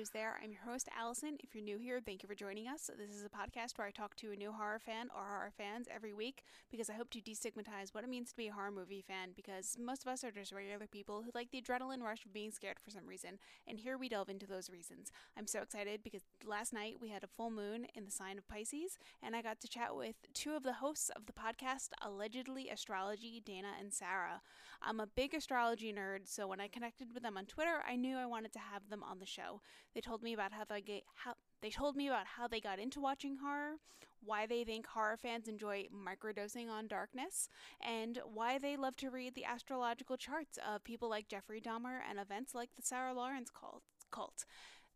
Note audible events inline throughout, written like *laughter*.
Who's There. I'm your host, Allison. If you're new here, thank you for joining us. This is a podcast where I talk to a new horror fan or horror fans every week because I hope to destigmatize what it means to be a horror movie fan because most of us are just regular people who like the adrenaline rush of being scared for some reason. And here we delve into those reasons. I'm so excited because last night we had a full moon in the sign of Pisces, and I got to chat with two of the hosts of the podcast, Allegedly Astrology, Dana and Sarah. I'm a big astrology nerd, so when I connected with them on Twitter, I knew I wanted to have them on the show. They told me about how they get how they told me about how they got into watching horror, why they think horror fans enjoy microdosing on darkness, and why they love to read the astrological charts of people like Jeffrey Dahmer and events like the Sarah Lawrence cult.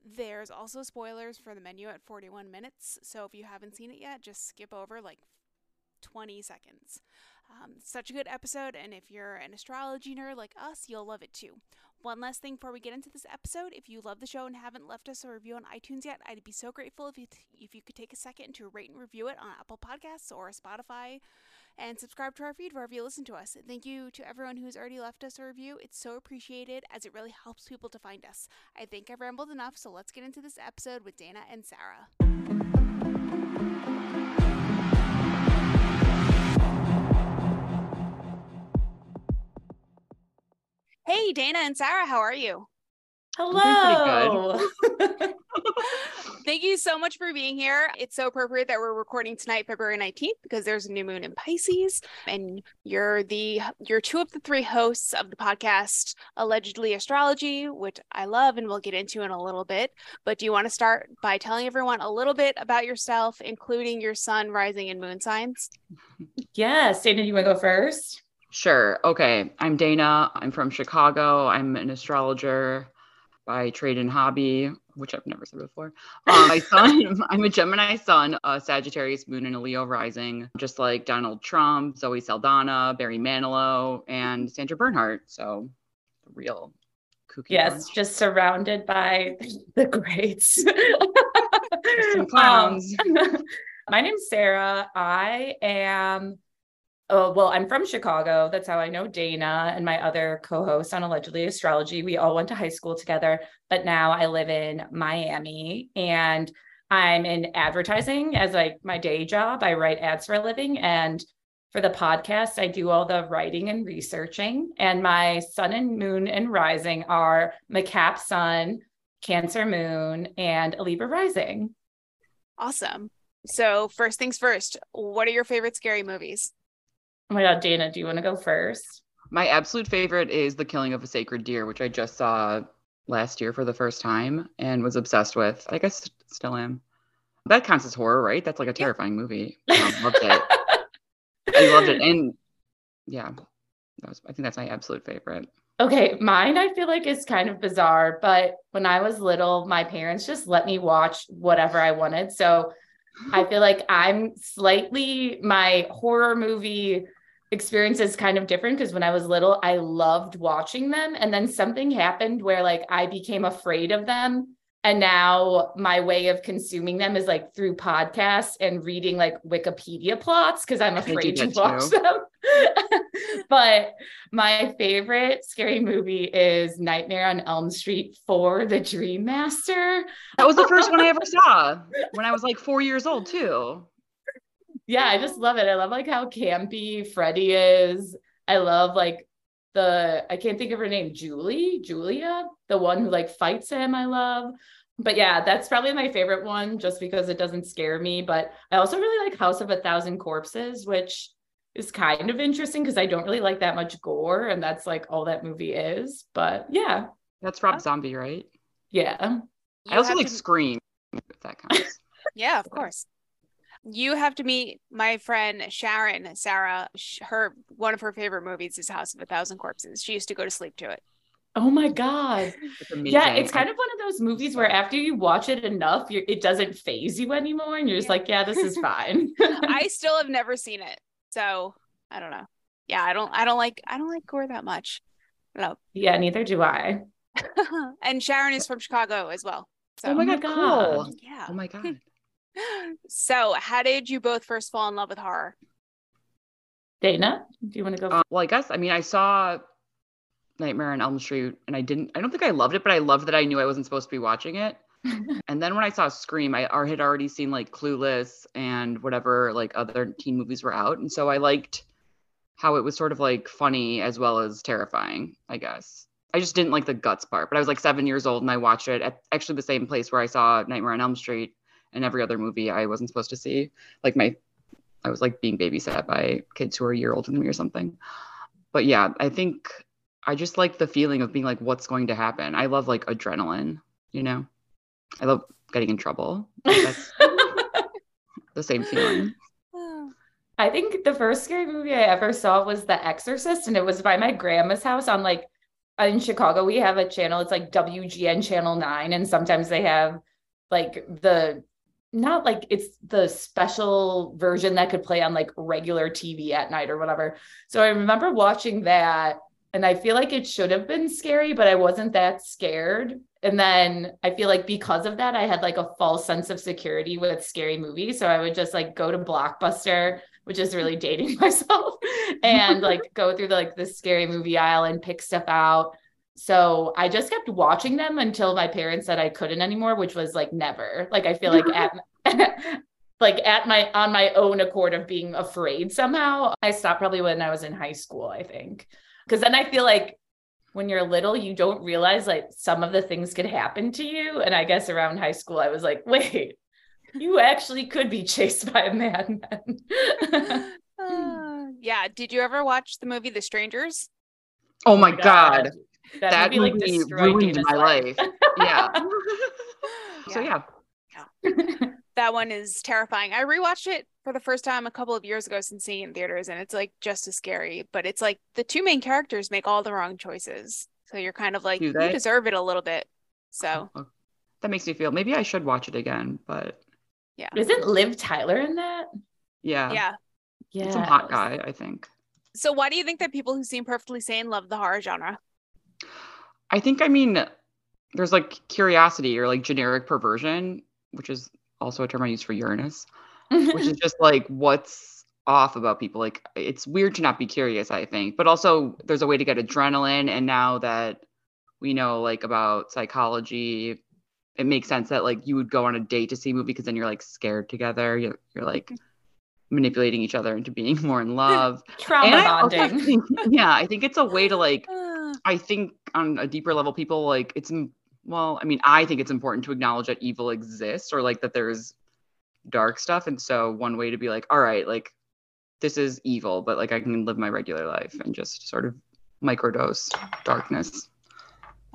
There's also spoilers for the menu at 41 minutes, so if you haven't seen it yet, just skip over like 20 seconds. Um, such a good episode, and if you're an astrology nerd like us, you'll love it too. One last thing before we get into this episode if you love the show and haven't left us a review on iTunes yet, I'd be so grateful if you, t- if you could take a second to rate and review it on Apple Podcasts or Spotify and subscribe to our feed wherever you listen to us. Thank you to everyone who's already left us a review. It's so appreciated as it really helps people to find us. I think I've rambled enough, so let's get into this episode with Dana and Sarah. Hey, Dana and Sarah, how are you? Hello. *laughs* Thank you so much for being here. It's so appropriate that we're recording tonight, February 19th, because there's a new moon in Pisces. And you're the you're two of the three hosts of the podcast Allegedly Astrology, which I love and we'll get into in a little bit. But do you want to start by telling everyone a little bit about yourself, including your sun, rising, and moon signs? Yes. Dana, do you want to go first? Sure. Okay. I'm Dana. I'm from Chicago. I'm an astrologer by trade and hobby, which I've never said before. Um, my son, *laughs* I'm a Gemini sun, a Sagittarius moon, and a Leo rising, just like Donald Trump, Zoe Saldana, Barry Manilow, and Sandra Bernhard. So, real kooky. Yes, bunch. just surrounded by *laughs* the greats. Some *laughs* clowns. Um, my name's Sarah. I am Oh, well, I'm from Chicago. That's how I know Dana and my other co host on Allegedly Astrology. We all went to high school together, but now I live in Miami and I'm in advertising as like my day job. I write ads for a living. And for the podcast, I do all the writing and researching. And my sun and moon and rising are McCap sun, Cancer moon, and Libra rising. Awesome. So, first things first, what are your favorite scary movies? Oh my God, Dana, do you want to go first? My absolute favorite is The Killing of a Sacred Deer, which I just saw last year for the first time and was obsessed with. I guess still am. That counts as horror, right? That's like a terrifying movie. *laughs* Um, loved it. I loved it. And yeah, that was, I think that's my absolute favorite. Okay, mine I feel like is kind of bizarre, but when I was little, my parents just let me watch whatever I wanted. So I feel like I'm slightly my horror movie experience is kind of different because when I was little, I loved watching them. And then something happened where like I became afraid of them. And now my way of consuming them is like through podcasts and reading like Wikipedia plots because I'm afraid to watch too. them. *laughs* but my favorite scary movie is Nightmare on Elm Street for the Dream Master. That was the first one I ever *laughs* saw when I was like four years old, too. Yeah, I just love it. I love like how campy Freddy is. I love like the I can't think of her name, Julie, Julia, the one who like fights him. I love. But yeah, that's probably my favorite one just because it doesn't scare me. But I also really like House of a Thousand Corpses, which is kind of interesting because I don't really like that much gore, and that's like all that movie is. But yeah. That's Rob Zombie, right? Yeah. You I also like to... Scream, if that counts. *laughs* yeah, of course you have to meet my friend Sharon, Sarah. Her one of her favorite movies is House of a Thousand Corpses. She used to go to sleep to it. Oh my god! yeah, it's kind of one of those movies where after you watch it enough, it doesn't phase you anymore, and you're just yeah. like, "Yeah, this is *laughs* fine." *laughs* I still have never seen it, so I don't know. Yeah, I don't. I don't like. I don't like gore that much. No. Yeah, neither do I. *laughs* and Sharon is from Chicago as well. So. Oh my god! Cool. Yeah. Oh my god so, how did you both first fall in love with horror? Dana, do you want to go? Uh, well, I guess I mean I saw Nightmare on Elm Street and I didn't I don't think I loved it, but I loved that I knew I wasn't supposed to be watching it. *laughs* and then when I saw Scream, I had already seen like Clueless and whatever like other teen movies were out. And so I liked how it was sort of like funny as well as terrifying, I guess. I just didn't like the guts part, but I was like seven years old and I watched it at actually the same place where I saw Nightmare on Elm Street and every other movie I wasn't supposed to see. Like my, I was like being babysat by kids who are a year older than me or something. But yeah, I think I just like the feeling of being like, what's going to happen? I love like adrenaline, you know? I love getting in trouble. That's *laughs* the same feeling. I think the first scary movie I ever saw was The Exorcist, and it was by my grandma's house on like in Chicago. We have a channel, it's like WGN Channel 9, and sometimes they have like the not like it's the special version that could play on like regular TV at night or whatever. So I remember watching that and I feel like it should have been scary, but I wasn't that scared. And then I feel like because of that, I had like a false sense of security with scary movies. So I would just like go to Blockbuster, which is really dating *laughs* myself, and like go through the, like the scary movie aisle and pick stuff out. So I just kept watching them until my parents said I couldn't anymore, which was like never. Like I feel like *laughs* at *laughs* like at my on my own accord of being afraid somehow. I stopped probably when I was in high school, I think. Cuz then I feel like when you're little, you don't realize like some of the things could happen to you. And I guess around high school, I was like, *laughs* wait, you actually could be chased by a madman. uh, yeah. Did you ever watch the movie The Strangers? Oh my, oh my God. God. That, that movie, movie like, ruined my life. life. yeah. yeah. *laughs* So, yeah. yeah. *laughs* that one is terrifying. I rewatched it for the first time a couple of years ago since seeing it in theaters, and it's like just as scary. But it's like the two main characters make all the wrong choices, so you're kind of like you deserve it a little bit. So oh, that makes me feel maybe I should watch it again. But yeah, isn't Liv Tyler in that? Yeah, yeah, yeah. Some hot guy, I think. So why do you think that people who seem perfectly sane love the horror genre? I think I mean there's like curiosity or like generic perversion, which is also a term I use for Uranus, which is *laughs* just like what's off about people. Like it's weird to not be curious, I think, but also there's a way to get adrenaline. And now that we know like about psychology, it makes sense that like you would go on a date to see a movie because then you're like scared together. You're, you're like mm-hmm. manipulating each other into being *laughs* more in love. *laughs* Trauma bonding. Think, yeah, I think it's a way to like. Uh. I think on a deeper level, people like it's well, I mean, I think it's important to acknowledge that evil exists or like that there's dark stuff. And so one way to be like, all right, like this is evil, but like I can live my regular life and just sort of microdose darkness.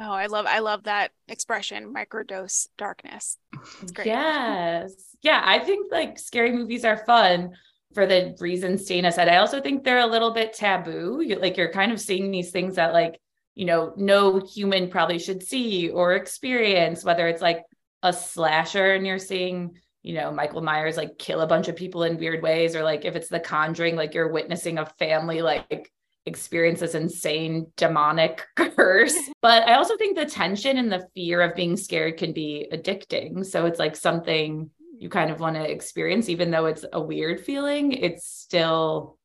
Oh, I love I love that expression, microdose darkness. It's great. Yes. Yeah, I think like scary movies are fun for the reasons Dana said. I also think they're a little bit taboo. Like you're kind of seeing these things that like you know no human probably should see or experience whether it's like a slasher and you're seeing you know michael myers like kill a bunch of people in weird ways or like if it's the conjuring like you're witnessing a family like experience this insane demonic *laughs* curse. *laughs* But i also think the tension and the fear of being scared can be addicting. So it's like something you kind of want to experience even though it's a weird feeling it's still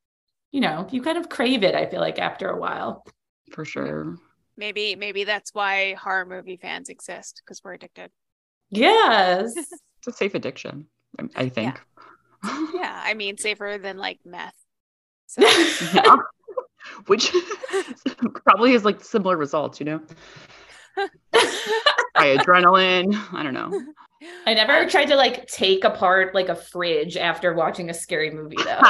you know you kind of crave it i feel like after a while. For sure maybe maybe that's why horror movie fans exist because we're addicted yes *laughs* it's a safe addiction i think yeah. yeah i mean safer than like meth so. *laughs* yeah. *laughs* which probably has like similar results you know by adrenaline i don't know I never tried to like take apart like a fridge after watching a scary movie though.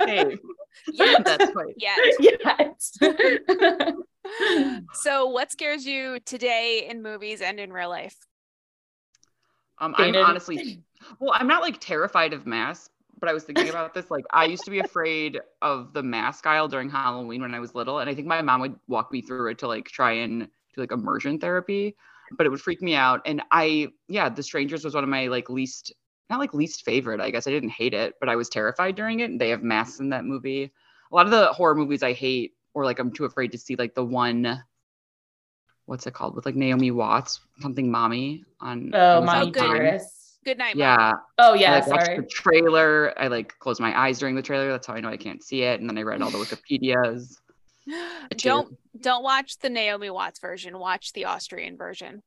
*laughs* hey, *laughs* yeah, that's right. Yeah. Yes. *laughs* so, what scares you today in movies and in real life? Um, I'm honestly, well, I'm not like terrified of masks, but I was thinking about this. Like, I used to be afraid of the mask aisle during Halloween when I was little, and I think my mom would walk me through it to like try and do like immersion therapy, but it would freak me out. And I, yeah, The Strangers was one of my like least, not like least favorite. I guess I didn't hate it, but I was terrified during it. And they have masks in that movie. A lot of the horror movies I hate or like I'm too afraid to see like the one what's it called with like Naomi Watts, something mommy on Oh my goodness. Good night. Yeah. Oh yeah. I, like, sorry. the trailer. I like close my eyes during the trailer. That's how I know I can't see it. And then I read all the *laughs* Wikipedias. Don't don't watch the Naomi Watts version. Watch the Austrian version.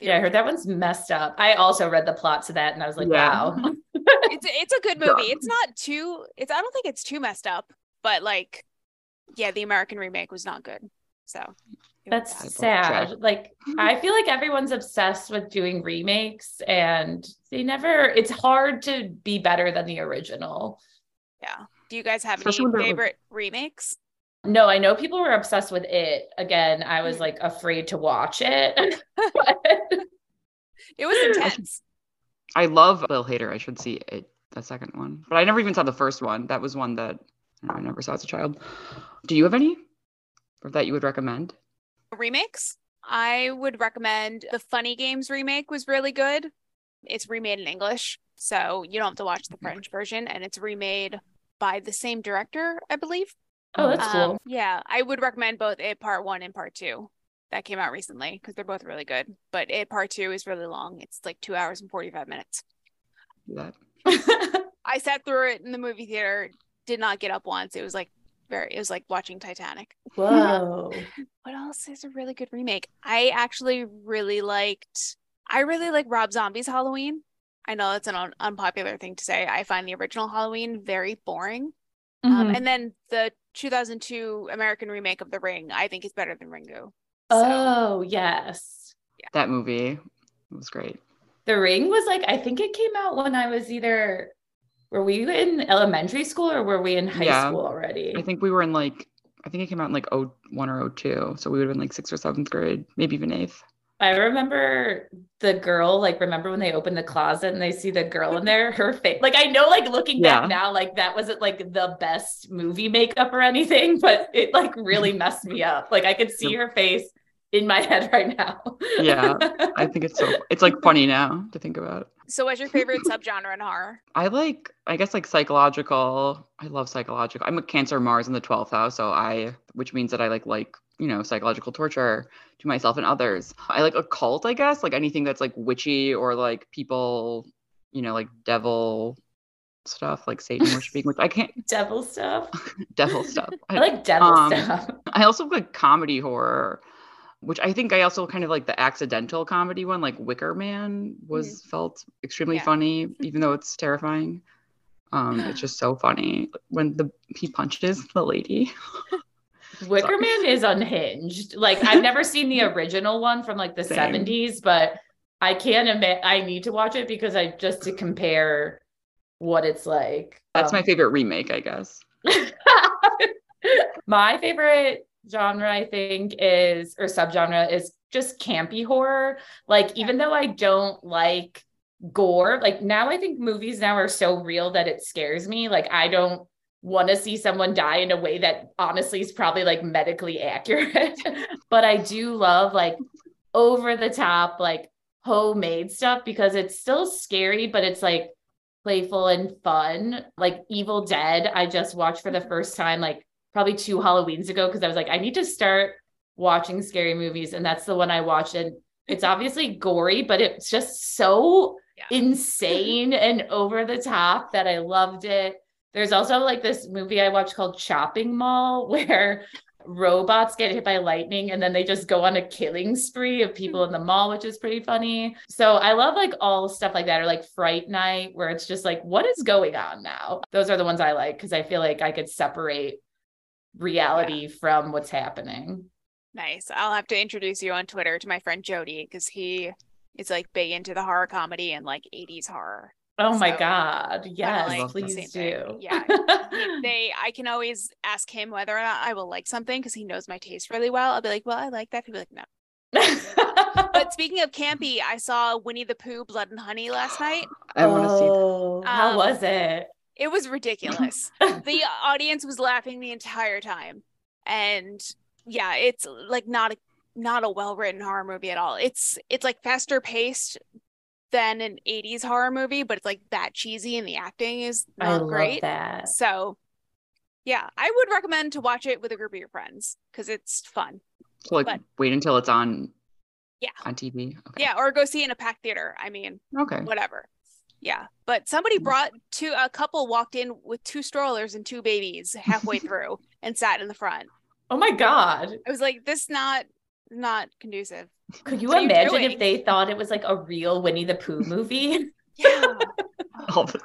The yeah, I heard that one's messed up. I also read the plot to that and I was like, yeah. wow. *laughs* it's it's a good movie. It's not too it's I don't think it's too messed up, but like yeah, the American remake was not good. So that's sad. Like I feel like everyone's obsessed with doing remakes and they never it's hard to be better than the original. Yeah. Do you guys have Especially any favorite remakes? No, I know people were obsessed with it. Again, I was mm. like afraid to watch it. *laughs* *laughs* it was intense. I love Bill Hader. I should see it, the second one, but I never even saw the first one. That was one that I never saw as a child. Do you have any or that you would recommend? Remakes? I would recommend the Funny Games remake was really good. It's remade in English, so you don't have to watch the French version, and it's remade by the same director, I believe. Oh, that's um, cool. Yeah, I would recommend both it part one and part two that came out recently because they're both really good. But it part two is really long. It's like two hours and 45 minutes. That. *laughs* *laughs* I sat through it in the movie theater, did not get up once. It was like very, it was like watching Titanic. Whoa. *laughs* what else is a really good remake? I actually really liked, I really like Rob Zombie's Halloween. I know that's an un- unpopular thing to say. I find the original Halloween very boring. Um, mm-hmm. Um, and then the 2002 American remake of The Ring, I think is better than Ringu. So, oh, yes. Yeah. That movie was great. The Ring was like, I think it came out when I was either, were we in elementary school or were we in high yeah, school already? I think we were in like, I think it came out in like 01 or 02. So we would have been like sixth or seventh grade, maybe even eighth. I remember the girl, like, remember when they open the closet and they see the girl in there, her face. Like, I know, like, looking yeah. back now, like, that wasn't like the best movie makeup or anything, *laughs* but it like really messed me up. Like, I could see her face in my *laughs* head right now. yeah. I think it's so, it's like funny now to think about. So, what's your favorite subgenre in horror? I like, I guess, like psychological. I love psychological. I'm a Cancer Mars in the 12th house. So, I, which means that I like, like, you know, psychological torture to myself and others. I like occult, I guess, like anything that's like witchy or like people, you know, like devil stuff, like Satan worshiping, which I can't. *laughs* devil stuff. *laughs* devil stuff. I, I like devil um, stuff. I also like comedy horror, which I think I also kind of like the accidental comedy one, like Wicker Man was mm. felt extremely yeah. funny, *laughs* even though it's terrifying. Um, it's just so *gasps* funny when the he punches the lady. *laughs* Wicker Man is unhinged. Like I've never seen the *laughs* original one from like the Same. 70s, but I can't admit I need to watch it because I just to compare what it's like. That's um, my favorite remake, I guess. my favorite genre, I think, is or subgenre is just campy horror. Like, even though I don't like gore, like now I think movies now are so real that it scares me. Like, I don't want to see someone die in a way that honestly is probably like medically *laughs* accurate. but I do love like over the top, like homemade stuff because it's still scary, but it's like playful and fun. Like Evil Dead, I just watched for the mm-hmm. first time, like probably two Halloweens ago, because I was like, I need to start watching scary movies. And that's the one I watched. And it's obviously gory, but it's just so yeah. *laughs* insane and over the top that I loved it. There's also like this movie I watched called Chopping Mall *laughs* where robots get hit by lightning and then they just go on a killing spree of people in the mall, which is pretty funny. So I love like all stuff like that or like Fright Night where it's just like, what is going on now? Those are the ones I like because I feel like I could separate reality yeah. from what's happening. Nice. I'll have to introduce you on Twitter to my friend Jody because he is like big into the horror comedy and like 80s horror. Oh so, my god. Yes, like please do. Yeah. *laughs* they I can always ask him whether or not I will like something because he knows my taste really well. I'll be like, well, I like that. He'll be like, no. *laughs* but speaking of campy, I saw Winnie the Pooh Blood and Honey last night. I want to see that. How um, was it? It was ridiculous. *laughs* the audience was laughing the entire time. And yeah, it's like not a not a well-written horror movie at all. It's it's like faster paced, than an 80s horror movie, but it's like that cheesy and the acting is not I great. that. So yeah, I would recommend to watch it with a group of your friends because it's fun. So like but, wait until it's on yeah on TV. Okay. Yeah, or go see in a packed theater. I mean, okay, whatever. Yeah, but somebody mm. brought two. A couple walked in with two strollers and two babies halfway *laughs* through and sat in the front. Oh my god. I was like, this not not conducive. Could you What are you imagine if they thought it was like a real Winnie the Pooh movie? *laughs* *laughs* Yeah. All the-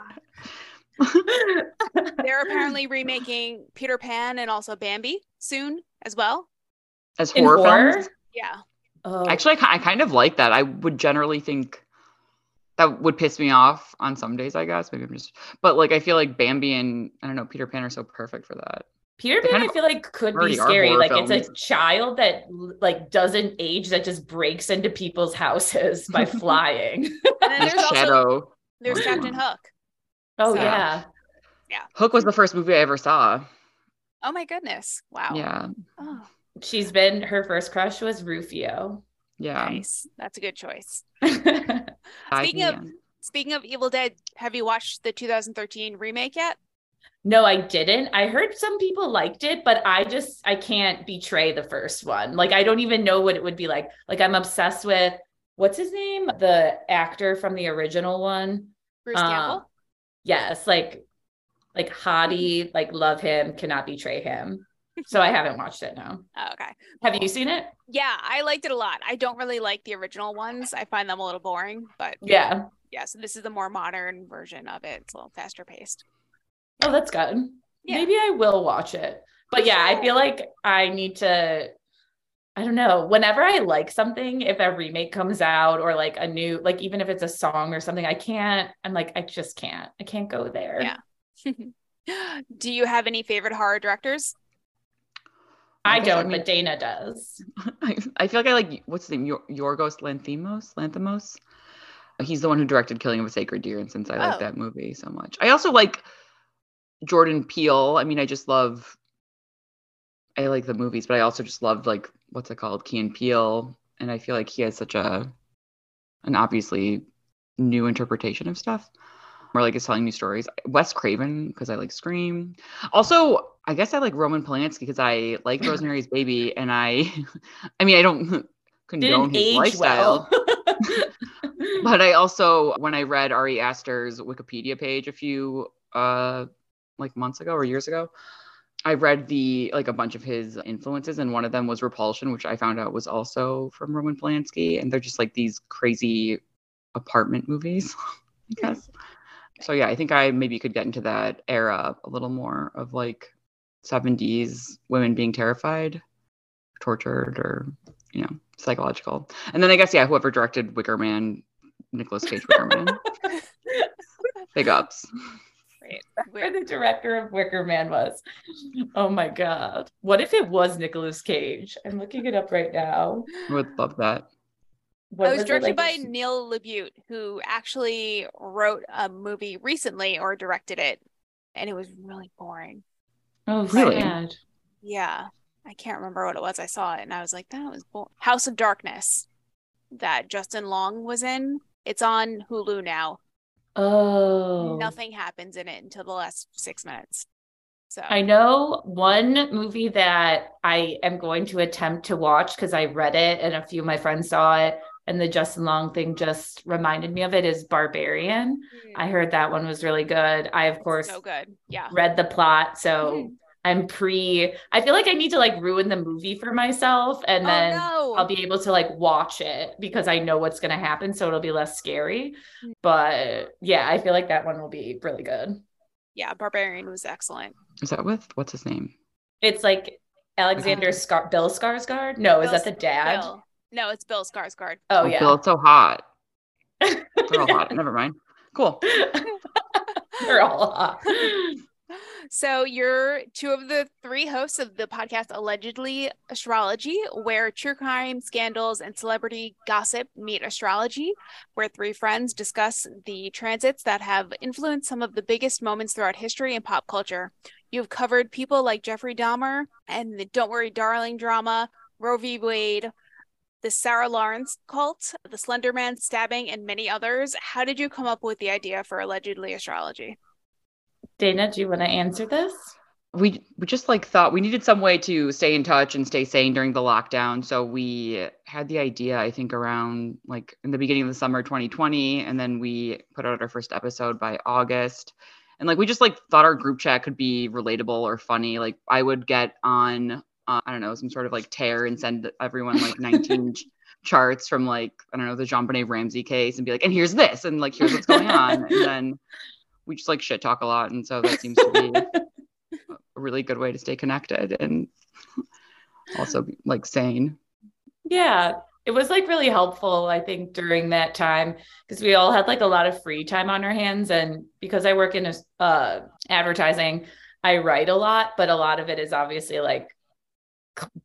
They're apparently remaking Peter Pan and also Bambi soon as well. As In horror, horror? films. Yeah. Oh, Actually, I, I kind of like that. I would generally think that would piss me off on some days, I guess. Maybe I'm just, but like, I feel like Bambi and I don't know, Peter Pan are so perfect for that. Peter Pan, I feel like could be scary. horror Like it's a child that like doesn't age that just breaks into people's houses *laughs* by flying. And then There's there's also Shadow. there's Captain Hook. oh So- yeah. Hook was the first movie I ever saw. Oh my goodness. Wow. Yeah. Oh, She's been her first crush was Rufio. Yeah. nice. That's a good choice. *laughs* Speaking of- Speaking of Evil Dead, have you watched the 2013 remake yet? No, I didn't. I heard some people liked it, but I just I can't betray the first one. Like I don't even know what it would be like. Like I'm obsessed with what's his name? The actor from the original one. Bruce Uh, Campbell? Yes, like like hottie, like love him, cannot betray him. So I haven't watched it now. Oh, okay. Have you seen it? Yeah, I liked it a lot. I don't really like the original ones. I find them a little boring, but Yeah. yeah, so this is the more modern version of it. It's a little faster paced. Oh, that's good. Yeah. Maybe I will watch it. But yeah, I feel like I need to I don't know. Whenever I like something, if a remake comes out or like a new, like even if it's a song or something, I can't, I'm like, I just can't. I can't go there. Yeah. *laughs* Do you have any favorite horror directors? I don't, mean, but Dana does. I, I feel like I like what's his name? Yor- Yorgos Lanthimos. Lanthimos. He's the one who directed Killing of a Sacred Deer, and since I like Oh. that movie so much, I also like Jordan Peele. I mean, I just love. I like the movies, but I also just love like what's it called, Key and Peele, and I feel like he has such a, an obviously new interpretation of stuff, or like is telling new stories. Wes Craven because I like Scream. Also, I guess I like Roman Polanski because I like *laughs* Rosemary's Baby, and I, *laughs* I mean, I don't *laughs* condone Didn't his lifestyle. well. But I also, when I read Ari Aster's Wikipedia page a few, uh, like months ago or years ago, I read the like a bunch of his influences, and one of them was Repulsion, which I found out was also from Roman Polanski, and they're just like these crazy apartment movies, I guess. So yeah, I think I maybe could get into that era a little more of like 70s women being terrified, tortured, or you know, psychological. And then I guess yeah, whoever directed Wicker Man, Nicolas Cage Wicker Man. *laughs* Big ups. Great. Where the director of Wicker Man was. Oh my God. What if it was Nicolas Cage? I'm looking it up right now. I would love that. What it was it, directed like, by Neil LaBute, who actually wrote a movie recently or directed it, and it was really boring. Oh, Really? sad. Yeah, I can't remember what it was. I saw it and I was like, that was bo- House of Darkness that Justin Long was in. It's on Hulu now. Oh. Nothing happens in it until the last six minutes. So I know one movie that I am going to attempt to watch because I read it and a few of my friends saw it, and the Justin Long thing just reminded me of it is Barbarian. Mm, I heard that one was really good. I, of course, so good. Yeah. read the plot, so Mhm. I'm pre. I feel like I need to like ruin the movie for myself, and then oh no. I'll be able to like watch it because I know what's going to happen, so it'll be less scary. Mm. But yeah, I feel like that one will be really good. yeah, Barbarian was excellent. Is that with what's his name? It's like Alexander Scar- Bill Skarsgård. No, is that the dad? Bill. No, it's Bill Skarsgård. Oh, oh yeah. Bill, it's so hot. They're all hot. *laughs* Never mind. Cool. *laughs* They're all hot. So you're two of the three hosts of the podcast Allegedly Astrology, where true crime, scandals, and celebrity gossip meet astrology, where three friends discuss the transits that have influenced some of the biggest moments throughout history and pop culture. You've covered people like Jeffrey Dahmer and the Don't Worry Darling drama, Roe v. Wade, the Sarah Lawrence cult, the Slender Man stabbing, and many others. How did you come up with the idea for Allegedly Astrology? Dana, do you want to answer this? we we just like thought we needed some way to stay in touch and stay sane during the lockdown so we had the idea i think around like in the beginning of the summer 2020 and then we put out our first episode by august and like we just like thought our group chat could be relatable or funny like i would get on uh, I don't know, some sort of like tear and send everyone like 19 *laughs* ch- charts from like, I don't know, the JonBenét Ramsey case and be like, and here's this, and like, here's what's going on. and then we just like shit talk a lot. And so that seems to be a really good way to stay connected and also like sane. Yeah, it was like really helpful, I think, during that time because we all had like a lot of free time on our hands. And because I work in uh, advertising, I write a lot, but a lot of it is obviously like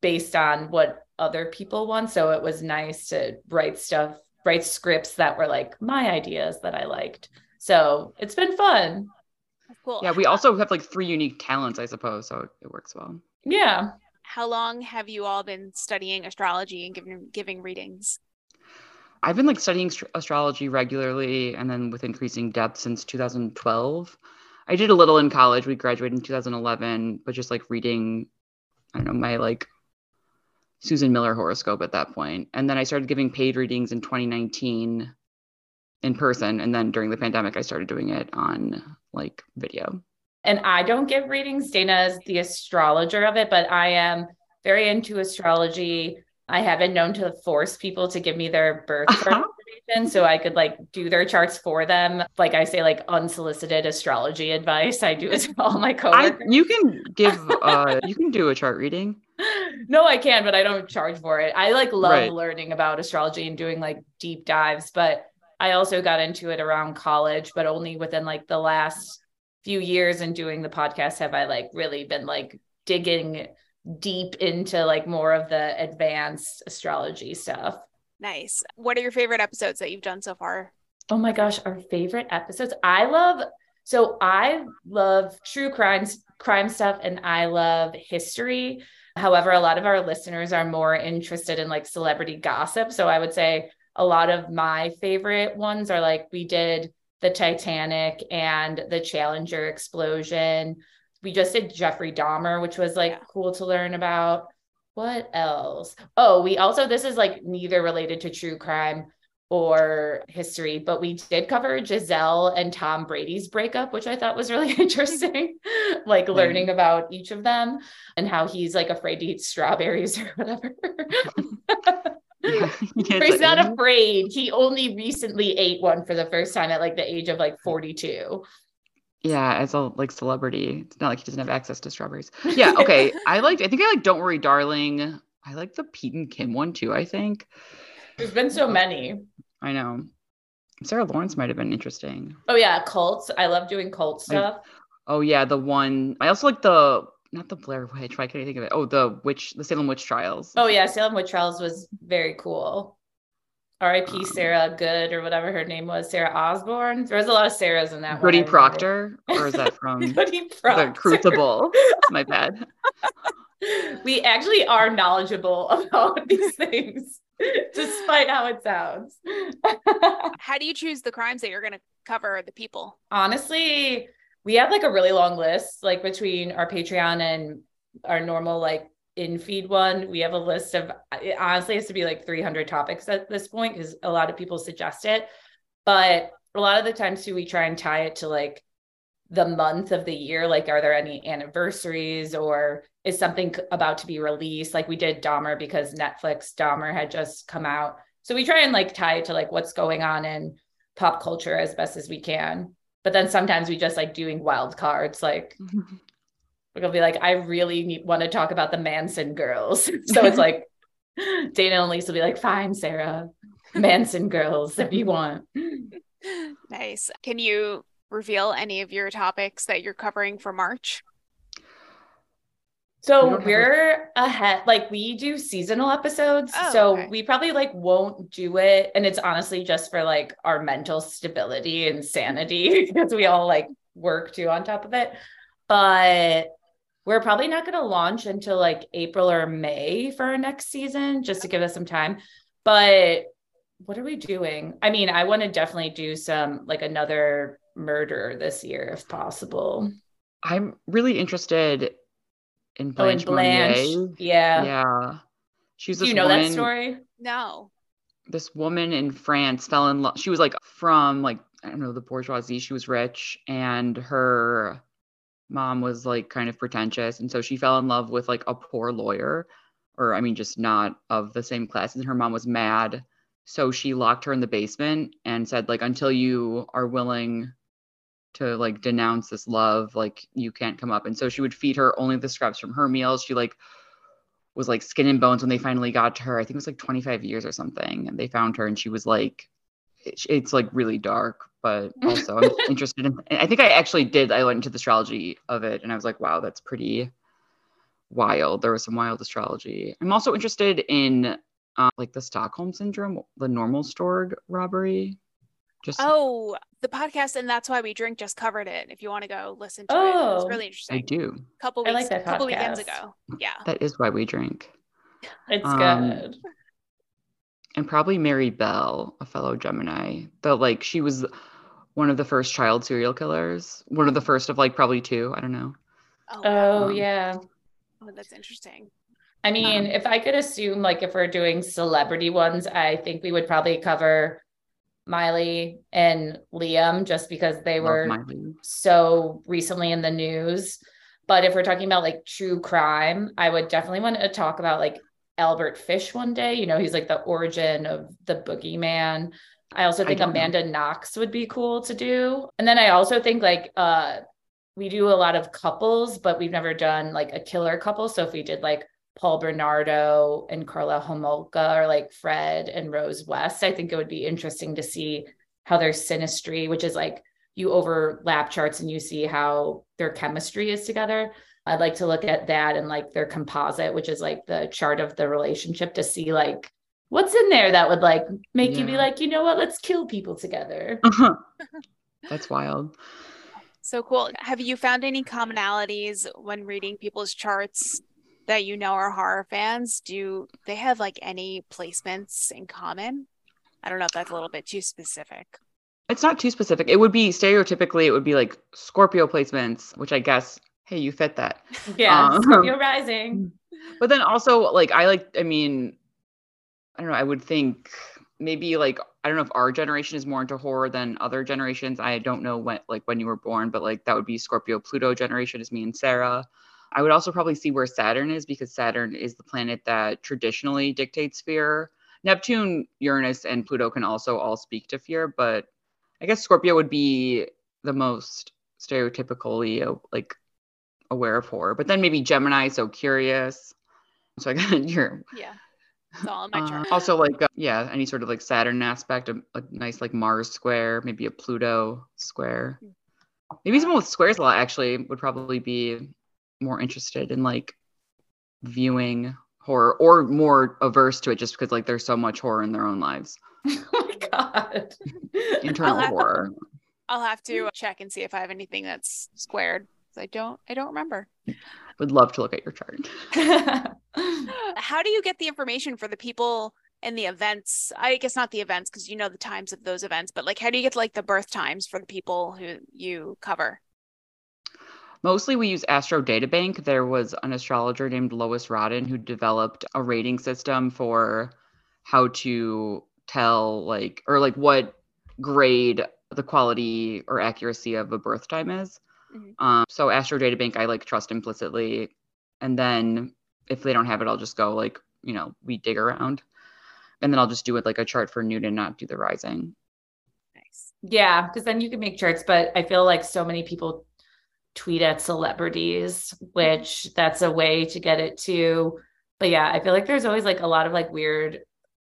based on what other people want. So it was nice to write stuff, write scripts that were like my ideas that I liked. So it's been fun. Cool. Yeah, we also have like three unique talents, I suppose. So it works well. Yeah. How long have you all been studying astrology and giving giving readings? I've been like studying astrology regularly and then with increasing depth since 2012. I did a little in college. We graduated in 2011, but just like reading, I don't know, my like Susan Miller horoscope at that point. And then I started giving paid readings in 2019 in person. And then during the pandemic, I started doing it on like video and I don't give readings. Dana is the astrologer of it, but I am very into astrology. I have been known to force people to give me their birth uh-huh. chart information so I could like do their charts for them. Like I say, like unsolicited astrology advice. I do it to all my coworkers. I, you can give *laughs* uh you can do a chart reading. No, I can, but I don't charge for it. I like love right. learning about astrology and doing like deep dives, but I also got into it around college, but only within like the last few years and doing the podcast have I like really been like digging deep into like more of the advanced astrology stuff. Nice. What are your favorite episodes that you've done so far? Oh my gosh, our favorite episodes. I love so I love true crimes crime stuff and I love history. However, a lot of our listeners are more interested in like celebrity gossip. So I would say a lot of my favorite ones are like we did the Titanic and the Challenger explosion. We just did Jeffrey Dahmer, which was like yeah. cool to learn about. What else? Oh, we also, this is like neither related to true crime or history, but we did cover Gisele and Tom Brady's breakup, which I thought was really *laughs* interesting. like learning about each of them and how he's like afraid to eat strawberries *laughs* or whatever. *laughs* he's not afraid. He only recently ate one for the first time at like the age of like 42. Yeah, as a like celebrity. It's not like he doesn't have access to strawberries. Yeah, okay. *laughs* I like I think I like Don't Worry Darling. I like the Pete and Kim one too, I think. There's been so many. I know. Sarah Lawrence might have been interesting. Oh yeah, cults. I love doing cult stuff. I, oh yeah, the one I also like the not the Blair Witch. Why can't I think of it? Oh, the witch, the Salem witch trials. Oh yeah, Salem witch trials was very cool. R.I.P. Um, Sarah Good or whatever her name was, Sarah Osborne. There was a lot of Sarahs in that. Goody Proctor, or is that from *laughs* Goody Proctor? The Crucible. My bad. *laughs* we actually are knowledgeable about these things, *laughs* despite how it sounds. how do you choose the crimes that you're going to cover? The people. Honestly, we have like a really long list, like between our Patreon and our normal like in feed one. We have a list of it honestly has to be like 300 topics at this point because a lot of people suggest it. But a lot of the times too, we try and tie it to like the month of the year. Like, are there any anniversaries or is something about to be released? Like we did Dahmer because Netflix Dahmer had just come out. So we try and like tie it to like what's going on in pop culture as best as we can. But then sometimes we just like doing wild cards, like *laughs* we'll be like, I really need, want to talk about the Manson girls. *laughs* so it's *laughs* like Dana and Lisa will be like, fine, Sarah, Manson girls if you want. *laughs* Nice. Can you reveal any of your topics that you're covering for March? So we're ahead, like we do seasonal episodes. Oh, so okay. we probably like won't do it. And it's honestly just for like our mental stability and sanity because we all like work too on top of it. But we're probably not going to launch until like April or May for our next season, just to give us some time. But what are we doing? I mean, I want to definitely do some like another murder this year if possible. I'm really interested in Blanche, oh, in Blanche. Yeah. Yeah. She's Do you know woman, that story? No. This woman in France fell in love. She was like from like I don't know the bourgeoisie. She was rich, and her mom was like kind of pretentious. And so she fell in love with like a poor lawyer, or I mean, just not of the same class. And her mom was mad. So she locked her in the basement and said, like, until you are willing to like denounce this love, like you can't come up. And so she would feed her only the scraps from her meals. She like was like skin and bones when they finally got to her. I think it was like 25 years or something. And they found her and she was like, it's like really dark, but *laughs* also I'm interested in. I think I actually did. I went into the astrology of it, and I was like, wow, that's pretty wild. There was some wild astrology. I'm also interested in uh, like the Stockholm syndrome, the Norrmalmstorg robbery. Just oh, the podcast, and that's why we drink. Just covered it. If you want to go listen to oh, it, it's really interesting. I do. A couple weeks, I like that couple podcast. weekends ago. Yeah, that is why we drink. It's um, good and probably Mary Bell, a fellow Gemini. Though like she was one of the first child serial killers, one of the first of like probably two. I don't know. Oh, wow. oh yeah. Oh, that's interesting. I mean, um, if I could assume, like, if we're doing celebrity ones, I think we would probably cover Miley and Liam just because they were Miley. so recently in the news. But if we're talking about like true crime, I would definitely want to talk about like Albert Fish one day. You know, he's like the origin of the boogeyman. I also think I Amanda know. Knox would be cool to do. And then I also think like uh we do a lot of couples, but we've never done like a killer couple. So if we did like Paul Bernardo and Karla Homolka or like Fred and Rose West, I think it would be interesting to see how their synastry, which is like you overlap charts and you see how their chemistry is together. I'd like to look at that and like their composite, which is like the chart of the relationship to see like what's in there that would like make yeah. you be like, you know what, let's kill people together. Uh-huh. *laughs* That's wild. So cool. Have you found any commonalities when reading people's charts that you know are horror fans? Do they have like any placements in common? I don't know if that's a little bit too specific. It's not too specific. It would be stereotypically, it would be like Scorpio placements, which I guess hey, you fit that. *laughs* Yeah, um, Scorpio rising. *laughs* But then also, like, I like, I mean, I don't know, I would think maybe like, I don't know if our generation is more into horror than other generations. I don't know when, like, when you were born, but like, that would be Scorpio Pluto generation, is me and Sarah. I would also probably see where Saturn is because Saturn is the planet that traditionally dictates fear. Neptune, Uranus, and Pluto can also all speak to fear, but I guess Scorpio would be the most stereotypically like aware of horror. But then maybe Gemini, so curious. So I got *laughs* your yeah. It's all in my chart. Uh, also, like uh, yeah, any sort of like Saturn aspect, a, a, nice like Mars square, maybe a Pluto square. Maybe someone with squares a lot actually would probably be more interested in like viewing horror or more averse to it just because like there's so much horror in their own lives. *laughs* oh my god. Internal I'll horror. I'll have to check and see if I have anything that's squared. I don't I don't remember. Would love to look at your chart. *laughs* How do you get the information for the people and the events? I guess not the events because you know the times of those events, but like how do you get like the birth times for the people who you cover? Mostly we use Astro Databank. There was an astrologer named Lois Rodden who developed a rating system for how to tell like or like what grade the quality or accuracy of a birth time is. Mm-hmm. Um, so Astro Data Bank, I like trust implicitly. And then if they don't have it, I'll just go like, you know, we dig around. And then I'll just do it like a chart for noon, not do the rising. Nice. Yeah, because then you can make charts, but I feel like so many people tweet at celebrities, which that's a way to get it too. But yeah, I feel like there's always like a lot of like weird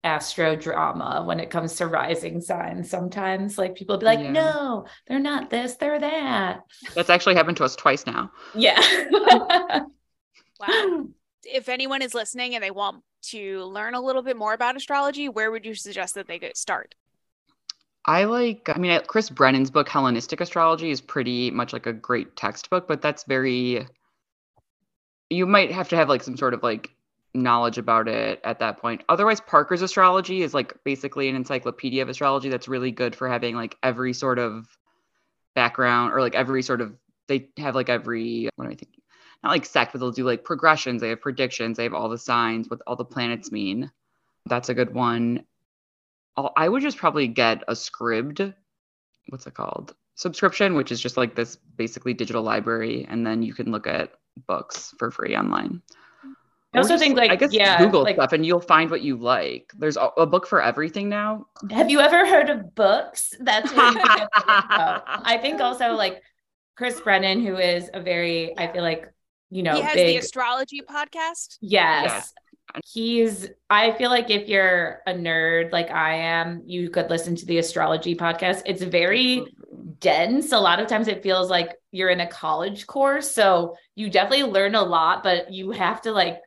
astro drama when it comes to rising signs sometimes. Like people be like yeah. no they're not this they're that. That's actually happened to us twice now. Yeah. *laughs* Wow. If anyone is listening and they want to learn a little bit more about astrology where would you suggest that they get start? I like, I mean, Chris Brennan's book, Hellenistic Astrology, is pretty much like a great textbook, but that's very, you might have to have like some sort of like knowledge about it at that point. Otherwise, Parker's astrology is like basically an encyclopedia of astrology that's really good for having like every sort of background or like every sort of they have like every what am I thinking? Not like sect, but they'll do like progressions, they have predictions, they have all the signs, what all the planets mean. That's a good one. I'll, would just probably get a scribd. What's it called? subscription, which is just like this basically digital library, and then you can look at books for free online. I also just, think like I guess yeah, Google like, stuff and you'll find what you like. There's a, a book for everything now. Have you ever heard of books? That's what you get *laughs* I think also like Chris Brennan, who is a very, I feel like, you know, he has big, the astrology podcast. Yes. He's, I feel like if you're a nerd like I am, you could listen to the astrology podcast. It's very dense. A lot of times it feels like you're in a college course. So you definitely learn a lot, but you have to like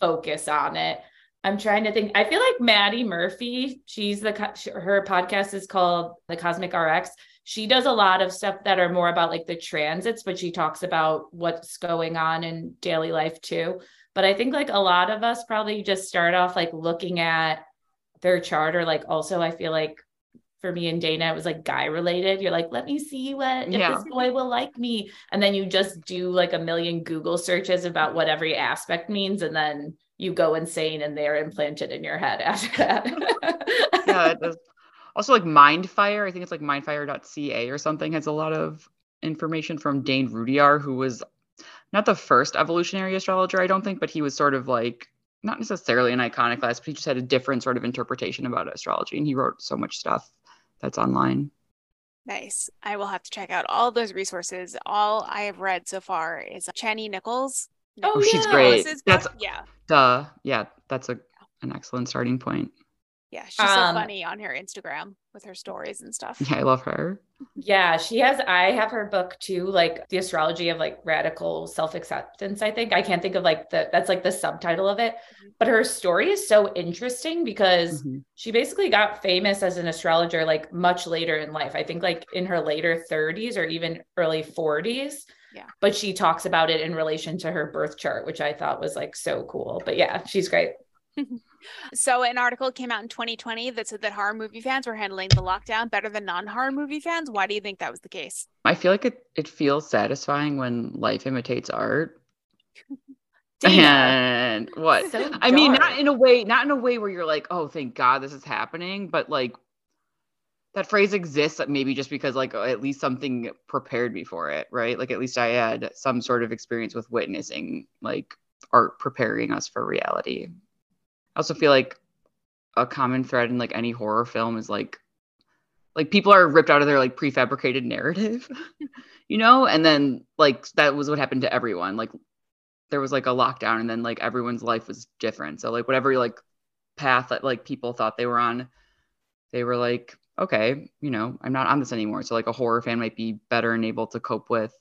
focus on it. I'm trying to think. I feel like Maddie Murphy, she's the, her podcast is called The Cosmic RX she does a lot of stuff that are more about like the transits, but she talks about what's going on in daily life too. But I think like a lot of us probably just start off like looking at their chart or like also I feel like for me and Dana, it was like guy related. You're like, let me see what if Yeah. this boy will like me. And then you just do like a million Google searches about what every aspect means. And then you go insane and they're implanted in your head *laughs* after that. yeah, it does. Also, like Mindfire, I think it's like mindfire.ca or something, has a lot of information from Dane Rudhyar, who was not the first evolutionary astrologer, I don't think, but he was sort of like not necessarily an iconoclast, but he just had a different sort of interpretation about astrology. And he wrote so much stuff that's online. Nice. I will have to check out all those resources. All I have read so far is Chani Nicholas. Oh, Oh, she's yeah. great. That's yeah. duh. Yeah, that's a an excellent starting point. Yeah. She's so Um, funny on her Instagram with her stories and stuff. Yeah, I love her. Yeah, she has. I have her book too, like the astrology of like radical self acceptance. I think I can't think of like the that's like the subtitle of it, Mhm. but her story is so interesting because Mhm. she basically got famous as an astrologer like much later in life. I think like in her later 30s or even early 40s. Yeah. But she talks about it in relation to her birth chart, which I thought was like so cool. But yeah, she's great. *laughs* So an article came out in 2020 that said that horror movie fans were handling the lockdown better than non-horror movie fans. Why do you think that was the case? I feel like it, it feels satisfying when life imitates art. *laughs* And what? so I mean, not in a way, not in a way where you're like, oh, thank God this is happening, but like that phrase exists uh, maybe just because like at least something prepared me for it, right? Like at least I had some sort of experience with witnessing like art preparing us for reality. I also feel like a common thread in like any horror film is like like people are ripped out of their like prefabricated narrative, *laughs* you know? And then like that was what happened to everyone. Like there was like a lockdown and then like everyone's life was different. So like whatever like path that like people thought they were on, they were like, okay, you know, I'm not on this anymore. So like a horror fan might be better and able to cope with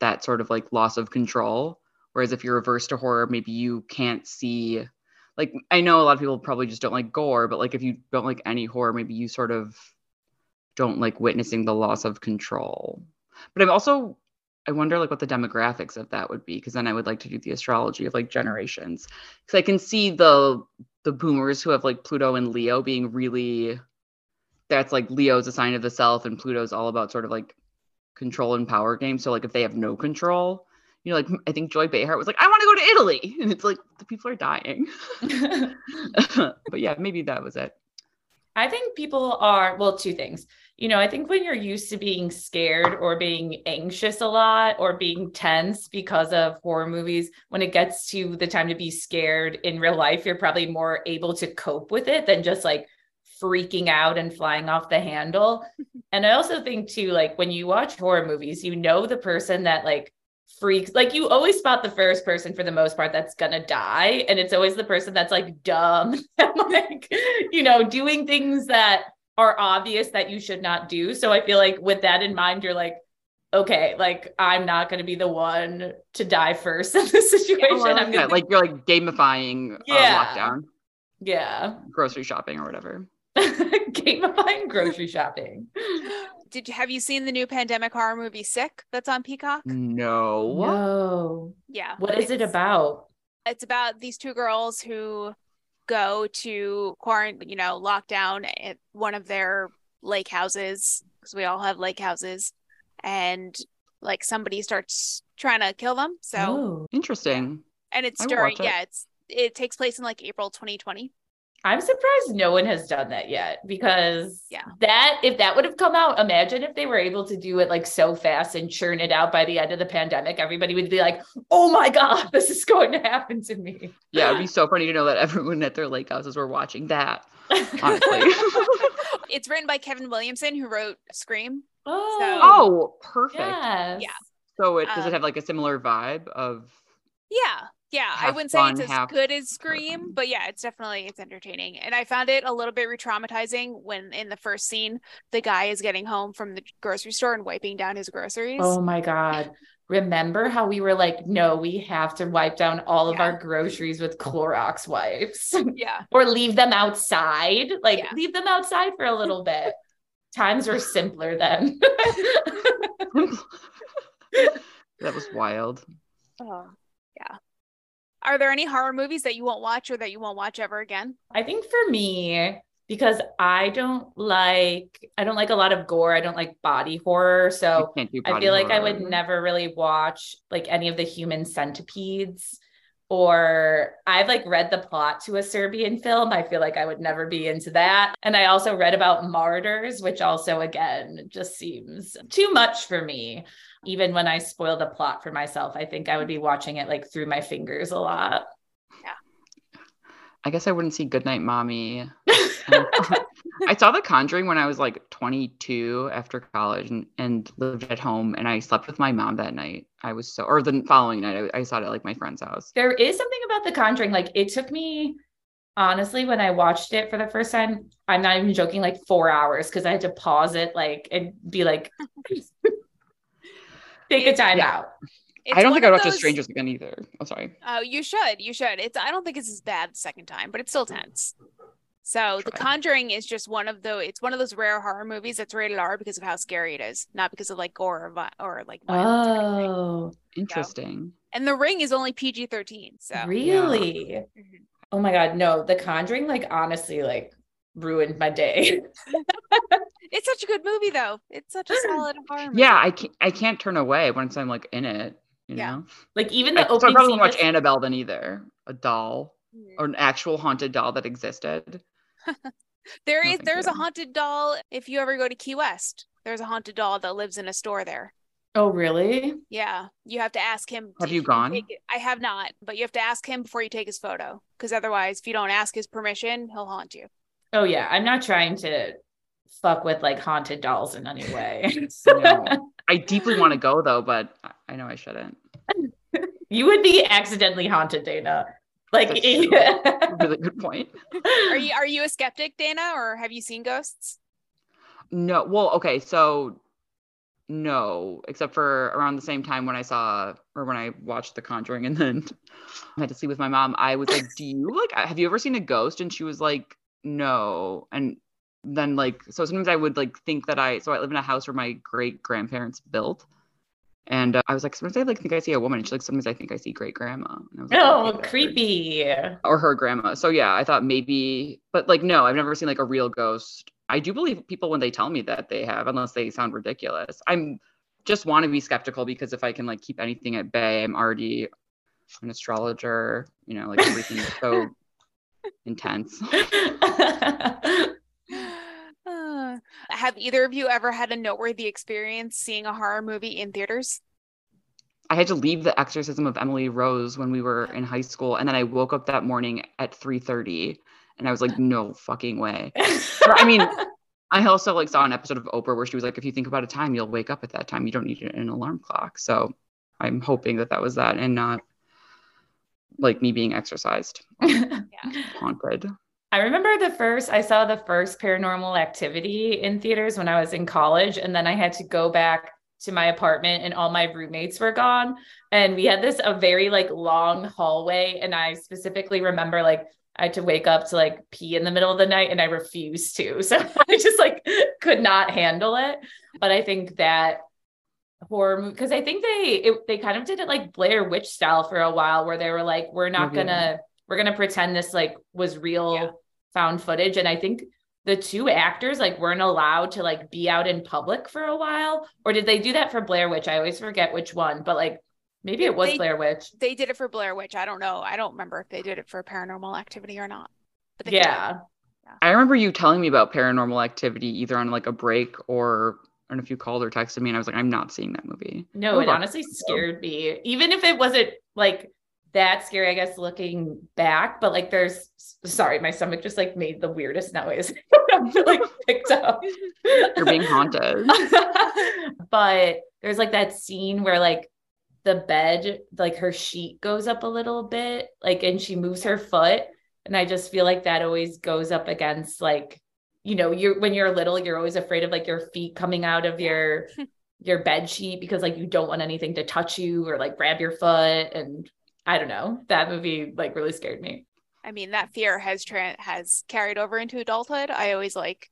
that sort of like loss of control. Whereas if you're averse to horror, maybe you can't see like I know a lot of people probably just don't like gore, but like if you don't like any horror, maybe you sort of don't like witnessing the loss of control. But I'm also I wonder like what the demographics of that would be because then I would like to do the astrology of like generations because I can see the the boomers who have like Pluto and Leo being really that's like Leo's a sign of the self and Pluto's all about sort of like control and power games. So like if they have no control, you know, like I think Joy Behar was like, I want to go to Italy, *laughs* and it's like the people are dying. *laughs* *laughs* but yeah, maybe that was it. I think people are, well, two things. You know, I think when you're used to being scared or being anxious a lot or being tense because of horror movies, when it gets to the time to be scared in real life, you're probably more able to cope with it than just like freaking out and flying off the handle. and I also think, too, like when you watch horror movies, you know the person that like freaks like you always spot the first person for the most part that's gonna die and it's always the person that's like dumb *laughs* like you know doing things that are obvious that you should not do so i feel like with that in mind you're like okay like i'm not gonna be the one to die first *laughs* in this situation Oh, I i'm like gonna. Like you're like gamifying Yeah. uh, lockdown, yeah grocery shopping or whatever. *laughs* gamifying grocery shopping Did you have you seen the new pandemic horror movie Sick that's on Peacock? No. no Yeah. what is it about It's about these two girls who go to quarantine, you know, lockdown at one of their lake houses because we all have lake houses, and like somebody starts trying to kill them. So, oh Interesting. and it's during it. yeah, it's it takes place in like April 2020. I'm surprised no one has done that yet because Yeah. that if that would have come out, imagine if they were able to do it like so fast and churn it out by the end of the pandemic, everybody would be like, "Oh my god, this is going to happen to me." Yeah, it'd be so funny to know that everyone at their lake houses were watching that. Honestly. *laughs* It's written by Kevin Williamson, who wrote Scream. oh, oh, perfect. yes. Yeah. So it does Um, it have like a similar vibe of Yeah. Yeah, I wouldn't say it's as half good as Scream, but yeah, it's definitely it's entertaining. And I found it a little bit re-traumatizing when in the first scene the guy is getting home from the grocery store and wiping down his groceries. Oh my god. Remember how we were like, no, we have to wipe down all of our groceries with Clorox wipes Yeah. *laughs* or leave them outside? Like, Yeah. leave them outside for a little *laughs* bit. Times were simpler then. *laughs* that was wild. Oh, yeah. Are there any horror movies that you won't watch or that you won't watch ever again? I think for me, because I don't like I don't like a lot of gore. I don't like body horror. So can't I body feel like I would never really watch like any of the human centipedes. Or I've like read the plot to a Serbian film. I feel like I would never be into that. And I also read about martyrs, which also again just seems too much for me. Even when I spoil the plot for myself, I think I would be watching it like through my fingers a lot. Yeah. I guess I wouldn't see Goodnight Mommy. *laughs* *laughs* I saw The Conjuring when I was like 22 after college and, and lived at home, and I slept with my mom that night. I was so, or the following night, I, I saw it at like my friend's house. there is something about the conjuring like it took me honestly when i watched it for the first time i'm not even joking like four hours because i had to pause it like and be like *laughs* take a time Yeah. out It's I don't think I'd of watch The those- Strangers again either. Oh, sorry. Oh, you should. You should. It's. I don't think it's as bad the second time, but it's still tense. So, The Conjuring is just one of the. It's one of those rare horror movies that's rated R because of how scary it is, not because of like gore or, vi- or like violence. or anything. oh Interesting. And The Ring is only PG thirteen. So really Mhm. oh my god no the conjuring like honestly like ruined my day *laughs* it's such a good movie, though. It's such a solid *clears throat* horror movie. Yeah, I can't, I can't turn away once I'm like in it. You Yeah. know, like even I, the so I opening probably scene won't watch was- Annabelle then either. A doll Mhm. or an actual haunted doll that existed. *laughs* There No, is. thank There's a haunted doll. If you ever go to Key West, there's a haunted doll that lives in a store there. oh really Yeah, you have to ask him. Have you gone? I have not, but you have to ask him before you take his photo, because otherwise, if you don't ask his permission, he'll haunt you. oh yeah i'm not trying to fuck with like haunted dolls in any way *laughs* No. *laughs* I deeply want to go though, but I- I know I shouldn't. *laughs* You would be accidentally haunted, Dana. Like, That's true. yeah. Really good point. Are you are you a skeptic, Dana, or have you seen ghosts? No, well, okay, so no, except for around the same time when I saw or when I watched The Conjuring and then I had to sleep with my mom, I was like, Do you like have you ever seen a ghost? And she was like, No. And then like so sometimes I would like think that I so I live in a house where my great grandparents built. And uh, I was like, sometimes I like think I see a woman. And she's like, sometimes I think I see great grandma. And I was like, Oh, creepy. or her grandma. So yeah, I thought maybe, but like no, I've never seen like a real ghost. I do believe people when they tell me that they have, unless they sound ridiculous. I'm just want to be skeptical because if I can like keep anything at bay, I'm already an astrologer. You know, like everything is so *laughs* intense. *laughs* Have either of you ever had a noteworthy experience seeing a horror movie in theaters? I had to leave the exorcism of Emily Rose when we were oh. in high school, and then I woke up that morning at 3:30, and I was like, no fucking way. *laughs* I mean, I also like saw an episode of Oprah where she was like, if you think about a time, you'll wake up at that time. You don't need an alarm clock. So I'm hoping that that was that and not like me being exorcised, Yeah. *laughs* haunted. I remember the first, I saw the first paranormal activity in theaters when I was in college. And then I had to go back to my apartment and all my roommates were gone. And we had this a very like long hallway. And I specifically remember like I had to wake up to like pee in the middle of the night and I refused to. *laughs* So I just like could not handle it. But I think that horror movie because I think they it, they kind of did it like Blair Witch style for a while where they were like, we're not yeah. gonna we're gonna pretend this like was real Yeah. Found footage. And I think the two actors like weren't allowed to like be out in public for a while. Or did they do that for Blair Witch? I always forget which one, but like maybe it was They- Blair Witch. They did it for Blair Witch. I don't know. I don't remember if they did it for Paranormal Activity or not. But they can't. Yeah. I remember you telling me about Paranormal Activity either on like a break or I don't know if you called or texted me, and I was like, I'm not seeing that movie. No, oh, it honestly scared me. Even if it wasn't like that scary, I guess, looking back, but like there's sorry, my stomach just like made the weirdest noise. *laughs* I'm like picked up. You're being haunted. *laughs* but there's like that scene where like the bed, like her sheet goes up a little bit, like and she moves her foot. And I just feel like that always goes up against like, you know, you're when you're little, you're always afraid of like your feet coming out of your *laughs* your bed sheet because like you don't want anything to touch you or like grab your foot. And I don't know. That movie like really scared me. I mean, that fear has tra- has carried over into adulthood. I always like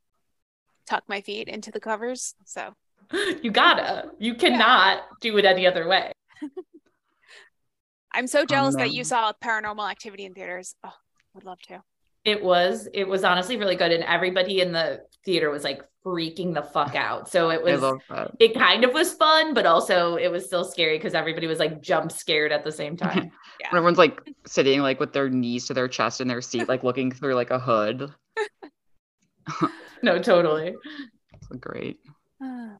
tuck my feet into the covers. So *gasps* You gotta. You cannot do it any other way. *laughs* I'm so jealous that you um, saw Paranormal Activity in theaters. Oh, I would love to. It was it was honestly really good and everybody in the theater was like freaking the fuck out. So it *laughs* was it kind of was fun, but also it was still scary because everybody was like jump scared at the same *laughs* time. Yeah. Everyone's like sitting like with their knees to their chest in their seat, like looking through like a hood. *laughs* no, totally. It's great. *sighs*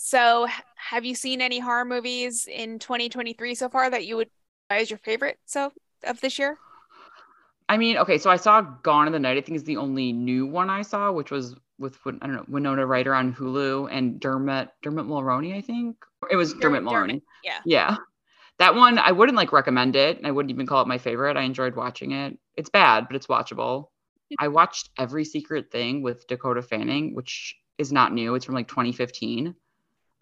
So, have you seen any horror movies in 2023 so far that you would as your favorite so of this year? I mean, okay, so I saw Gone in the Night. I think is the only new one I saw, which was with I don't know Winona Ryder on Hulu and Dermot Dermot Mulroney. I think it was Dermot Mulroney. Yeah. Yeah, that one I wouldn't like recommend it. and I wouldn't even call it my favorite. I enjoyed watching it. It's bad, but it's watchable. *laughs* I watched Every Secret Thing with Dakota Fanning, which is not new. It's from like 2015.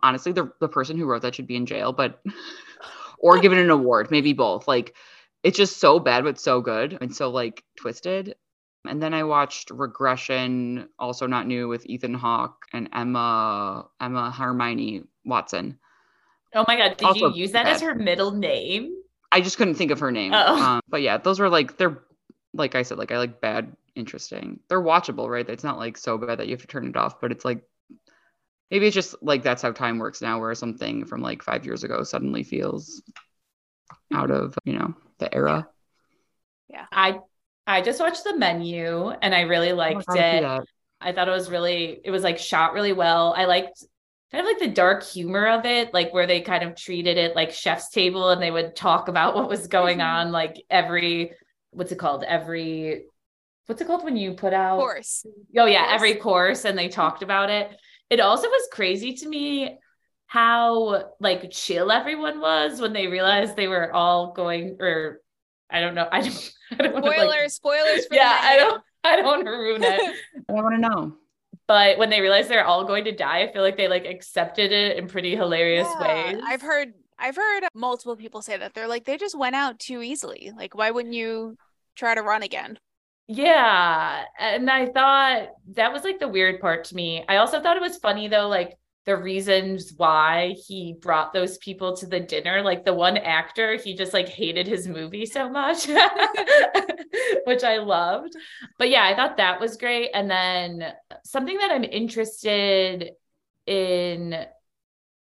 Honestly, the the person who wrote that should be in jail, but *laughs* or *laughs* given an award, maybe both. Like it's just so bad but so good and so like twisted. And then I watched Regression, also not new with Ethan Hawke and Emma Emma Hermione Watson. Oh my god, did Also you use that as her middle name? I just couldn't think of her name. Oh. Um, but yeah, those were like they're like I said, like I like bad, interesting. They're watchable, right? It's not like so bad that you have to turn it off, but it's like maybe it's just like that's how time works now, where something from like five years ago suddenly feels out of you know the era. Yeah. I I just watched the menu and I really Oh, I liked gotta it. I thought it was really, it was like shot really well. I liked kind of like the dark humor of it, like where they kind of treated it like chef's table and they would talk about what was going Mhm. on, like every, what's it called? Every, what's it called when you put out? Course. Oh yeah, course. every course, and they talked about it. It also was crazy to me how like chill everyone was when they realized they were all going, or I don't know, I don't, *laughs* I don't wanna, like- Spoilers, spoilers for yeah, I don't, I don't want to ruin it. *laughs* I want to know. but when they realized they're all going to die, I feel like they like accepted it in pretty hilarious Yeah, ways. I've heard I've heard multiple people say that they're like they just went out too easily. Like why wouldn't you try to run again? Yeah. And I thought that was like the weird part to me. I also thought it was funny though, like the reasons why he brought those people to the dinner. Like the one actor, he just like hated his movie so much, *laughs* which I loved. But yeah, I thought that was great. And then something that I'm interested in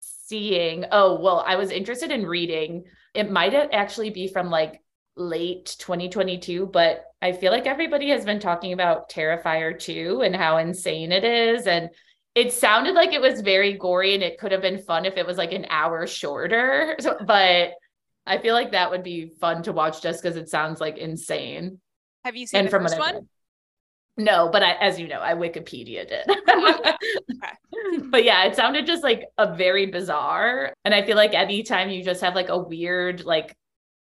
seeing. Oh, well, I was interested in reading. It might actually be from like late 2022, but I feel like everybody has been talking about Terrifier 2 and how insane it is. And it sounded like it was very gory and it could have been fun if it was like an hour shorter. So- *laughs* but I feel like that would be fun to watch just because it sounds like insane. Have you seen And the from first one? No, but I, as you know, I Wikipedia did. *laughs* Oh, okay. but yeah, it sounded just like a very bizarre. And I feel like anytime you just have like a weird, like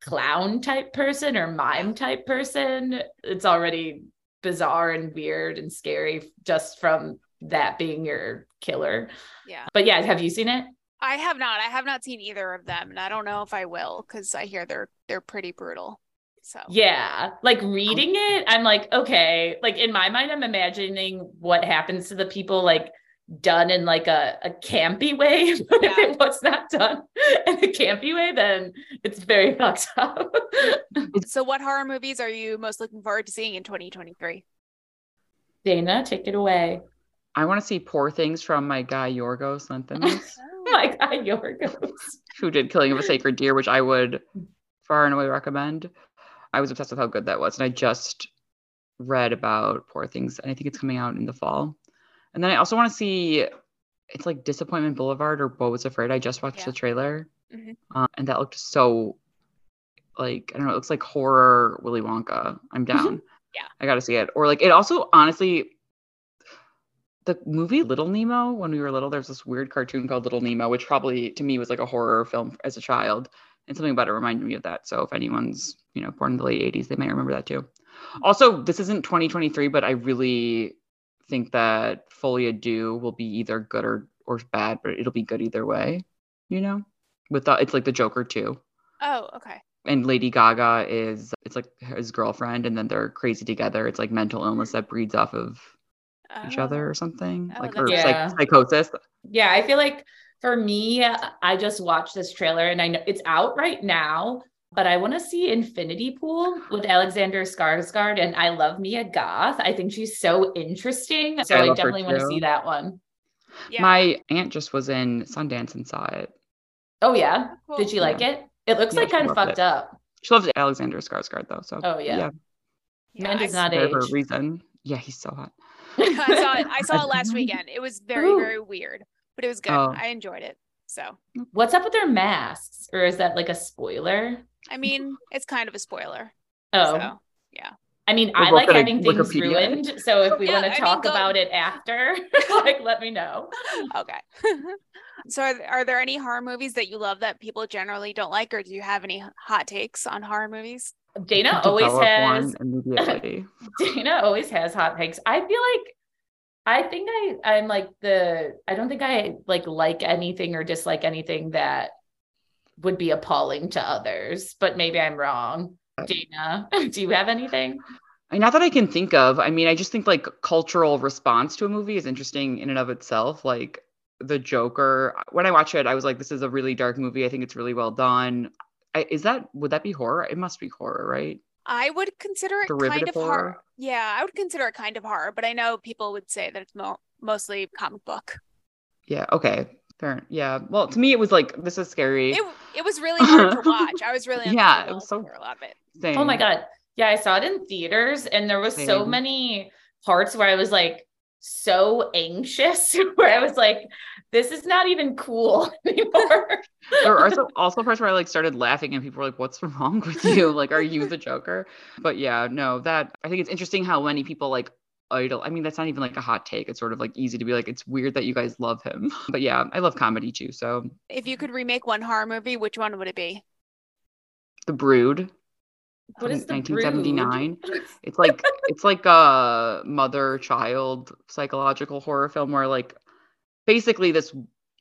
clown type person or mime type person, it's already bizarre and weird and scary just from that being your killer. Yeah. But yeah, have you seen it? I have not. I have not seen either of them, and I don't know if I will because I hear they're they're pretty brutal. So Yeah. Like reading um, it, I'm like, okay. Like in my mind, I'm imagining what happens to the people like done in like a, a campy way. *laughs* But if it was not done in a campy way, then it's very *laughs* fucked up. *laughs* So what horror movies are you most looking forward to seeing in 2023? Dana, take it away. I want to see Poor Things from my guy Yorgos Lanthimos, *laughs* Oh my God, Yorgos. *laughs* who did Killing of a Sacred Deer, which I would far and away recommend. I was obsessed with how good that was, and I just read about Poor Things, and I think it's coming out in the fall. And then I also want to see it's like Disappointment Boulevard or Beau was Afraid. I just watched Yeah. the trailer, Mhm. uh, and that looked so like I don't know. It looks like horror Willy Wonka. I'm *laughs* down. Yeah. I got to see it. Or like it also honestly. The movie Little Nemo, when we were little, there's this weird cartoon called Little Nemo, which probably to me was like a horror film as a child. And something about it reminded me of that. So if anyone's, you know, born in the late 80s, they might remember that too. Also, this isn't 2023, but I really think that Folie à Deux will be either good or or bad, but it'll be good either way. You know, with the, it's like the Joker too, Oh, okay. and Lady Gaga is it's like his girlfriend, and then they're crazy together. It's like mental illness that breeds off of each oh, other Oh. or something, Oh, like that's her Yeah. psych- psychosis. Yeah, I feel like for me, I just watched this trailer and I know it's out right now, but I want to see Infinity Pool with Alexander Skarsgård and I love Mia Goth. I think she's so interesting. So I I, definitely want to see that one. Yeah. My aunt just was in Sundance and saw it. Oh yeah. Oh, cool. Did you like it? It looks Yeah, like kind of fucked it. up. She loves Alexander Skarsgård though, so Oh yeah. Yeah, Man I does not age. for her age. reason. Yeah, he's so hot. *laughs* I saw it. I saw it last weekend. It was very, Ooh. very weird, but it was good. Oh. I enjoyed it. So, What's up with their masks? Or is that like a spoiler? I mean, it's kind of a spoiler. Oh, So, I mean, We're I like having things Wikipedia ruined. So if we Yeah, want I to mean, talk go- about it after, *laughs* *laughs* like let me know. okay. *laughs* so, are, are there any horror movies that you love that people generally don't like, or do you have any hot takes on horror movies? Dana always has immediately. Dana always has hot takes. I feel like I think I I'm like the I don't think I like like anything or dislike anything that would be appalling to others, but maybe I'm wrong. Dana, *laughs* do you have anything? I- Not that I can think of. I mean, I just think like cultural response to a movie is interesting in and of itself. Like the Joker, when I watch it, I was like, this is a really dark movie. I think it's really well done. I, is that would that be horror? It must be horror, right? I would consider it kind of horror. horror? Yeah, I would consider it kind of horror, but I know people would say that it's mo- mostly comic book. Yeah. Okay. Fair. Yeah. Well, to me, it was like this is scary. It it was really *laughs* hard to watch. I was really Yeah, it was so- for a lot of it. Same. Oh my god. Yeah, I saw it in theaters and there was so many parts where I was like so anxious *laughs* where I was like this is not even cool *laughs* anymore. there are also, also parts where I like started laughing and people were like, "What's wrong with you? Like, are you the Joker?" But yeah, no, that I think it's interesting how many people like idol. I mean, that's not even like a hot take. It's sort of like easy to be like, it's weird that you guys love him. *laughs* But yeah, I love comedy too. So If you could remake one horror movie, which one would it be? The Brood, What is the 1979. *laughs* It's like it's like a mother child psychological horror film where like basically this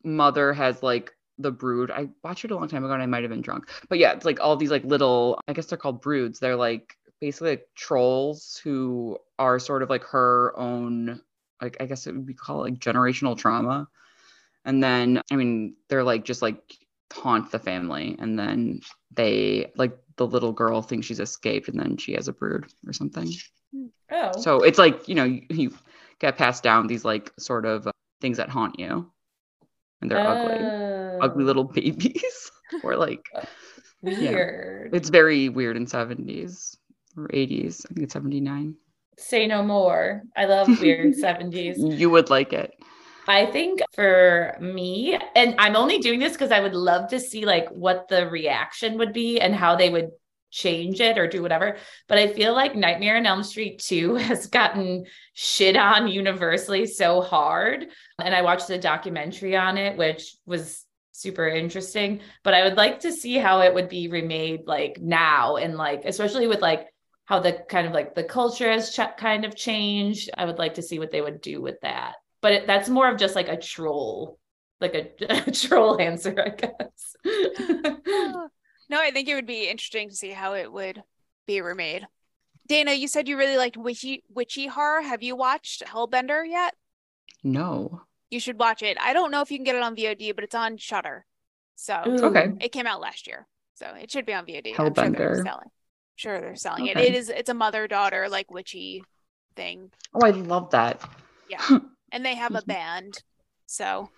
mother has like the brood. I watched it a long time ago and I might have been drunk. But yeah, it's like all these like little I guess they're called broods. They're like basically like trolls who are sort of like her own like I guess it would be called like generational trauma. And then I mean they're like just like haunt the family and then they like the little girl thinks she's escaped and then she has a brood or something. Oh. So it's like, you know, you, you get passed down these like sort of uh, things that haunt you. And they're ugly. Oh, Ugly little *laughs* babies. or like weird. it's very weird in 70s or 80s. I think it's 79. Say no more. I love weird *laughs* 70s. You would like it. I think for me, and I'm only doing this because I would love to see like what the reaction would be and how they would change it or do whatever. But I feel like Nightmare on Elm Street 2 *laughs* has gotten shit on universally so hard. And I watched the documentary on it, which was super interesting. But I would like to see how it would be remade like now and like, especially with like how the kind of like the culture has ch- kind of changed. I would like to see what they would do with that but it, that's more of just like a troll like a, *laughs* a troll answer i guess *laughs* no, I think it would be interesting to see how it would be remade. Dana, you said you really liked witchy witchy horror. Have you watched Hellbender yet? No. You should watch it. I don't know if you can get it on VOD, but it's on Shudder. So Okay. it came out last year, so it should be on VOD. I'm sure they're Hellbender. selling. Sure, they're selling it. It is. It's a mother daughter like witchy thing. Oh, I love that. Yeah, *laughs* and they have a Mhm. band. So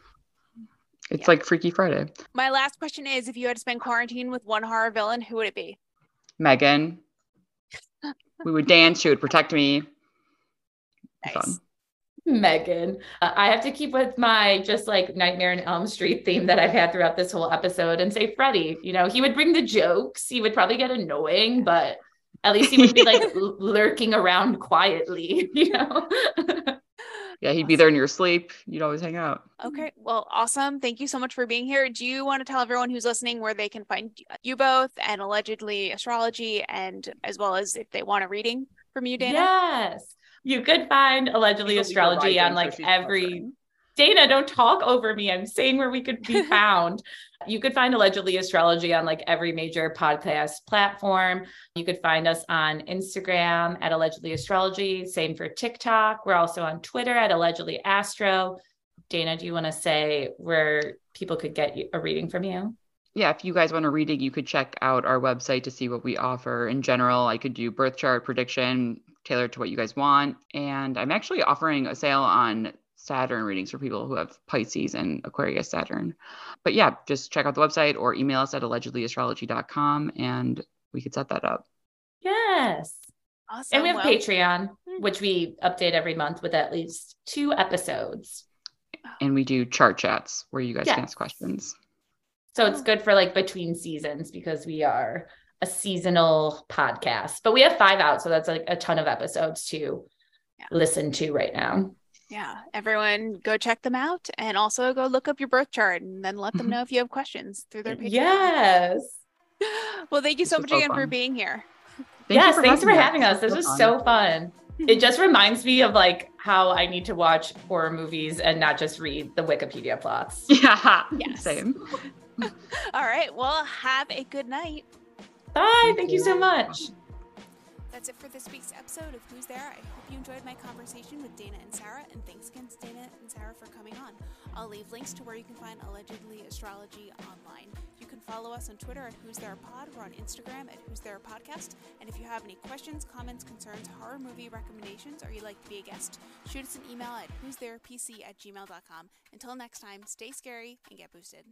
It's Yeah. like Freaky Friday. my last question is: If you had to spend quarantine with one horror villain, who would it be? Megan. *laughs* we would dance. She would protect me. Nice. Fun. Megan. Uh, I have to keep with my just like Nightmare in Elm Street theme that I've had throughout this whole episode and say Freddy. You know, he would bring the jokes. He would probably get annoying, but at least he would be like *laughs* l- lurking around quietly, *laughs* you know? Yeah, he'd be there in your sleep. You'd always hang out. Okay, well, awesome. Thank you so much for being here. Do you want to tell everyone who's listening where they can find you both and allegedly astrology, and as well as if they want a reading from you, Dana? Yes. You could find allegedly She's a Libra astrology on like every frustrating. Dana, don't talk over me. I'm saying where we could be *laughs* found. you could find allegedly astrology on like every major podcast platform. You could find us on Instagram at allegedly astrology. Same for TikTok. We're also on Twitter at allegedly astro. Dana, do you want to say where people could get a reading from you? Yeah, if you guys want a reading, you could check out our website to see what we offer. In general, I could do birth chart prediction tailored to what you guys want. And I'm actually offering a sale on Saturn readings for people who have Pisces and Aquarius Saturn. But yeah, just check out the website or email us at allegedlyastrology.com and we could set that up. Yes. Awesome. And we have well, Patreon, hmm. which we update every month with at least two episodes. And we do chart chats where you guys can ask questions. So it's oh. good for like between seasons because we are a seasonal podcast. But we have five out, so that's like a ton of episodes to Yeah. listen to right now. Yeah, everyone go check them out and also go look up your birth chart and then let them Mhm. know if you have questions through their Patreon. Yes. *laughs* Well, thank you so much was so again for being here. Thank you yes, thanks for having us. This was so fun. It just reminds me of like how I need to watch horror movies and not just read the Wikipedia plots. *laughs* Yeah, Yes. same. *laughs* All right. Well, have a good night. Bye. Thank you so much. That's it for this week's episode of Who's There. I hope you enjoyed my conversation with Dana and Sarah, and thanks again to Dana and Sarah for coming on. I'll leave links to where you can find allegedly astrology online. You can follow us on Twitter at Who's There Pod. We're on Instagram at Who's There Podcast. And if you have any questions, comments, concerns, horror movie recommendations, or you'd like to be a guest, shoot us an email at who's there pc at gmail.com. Until next time, stay scary and get boosted.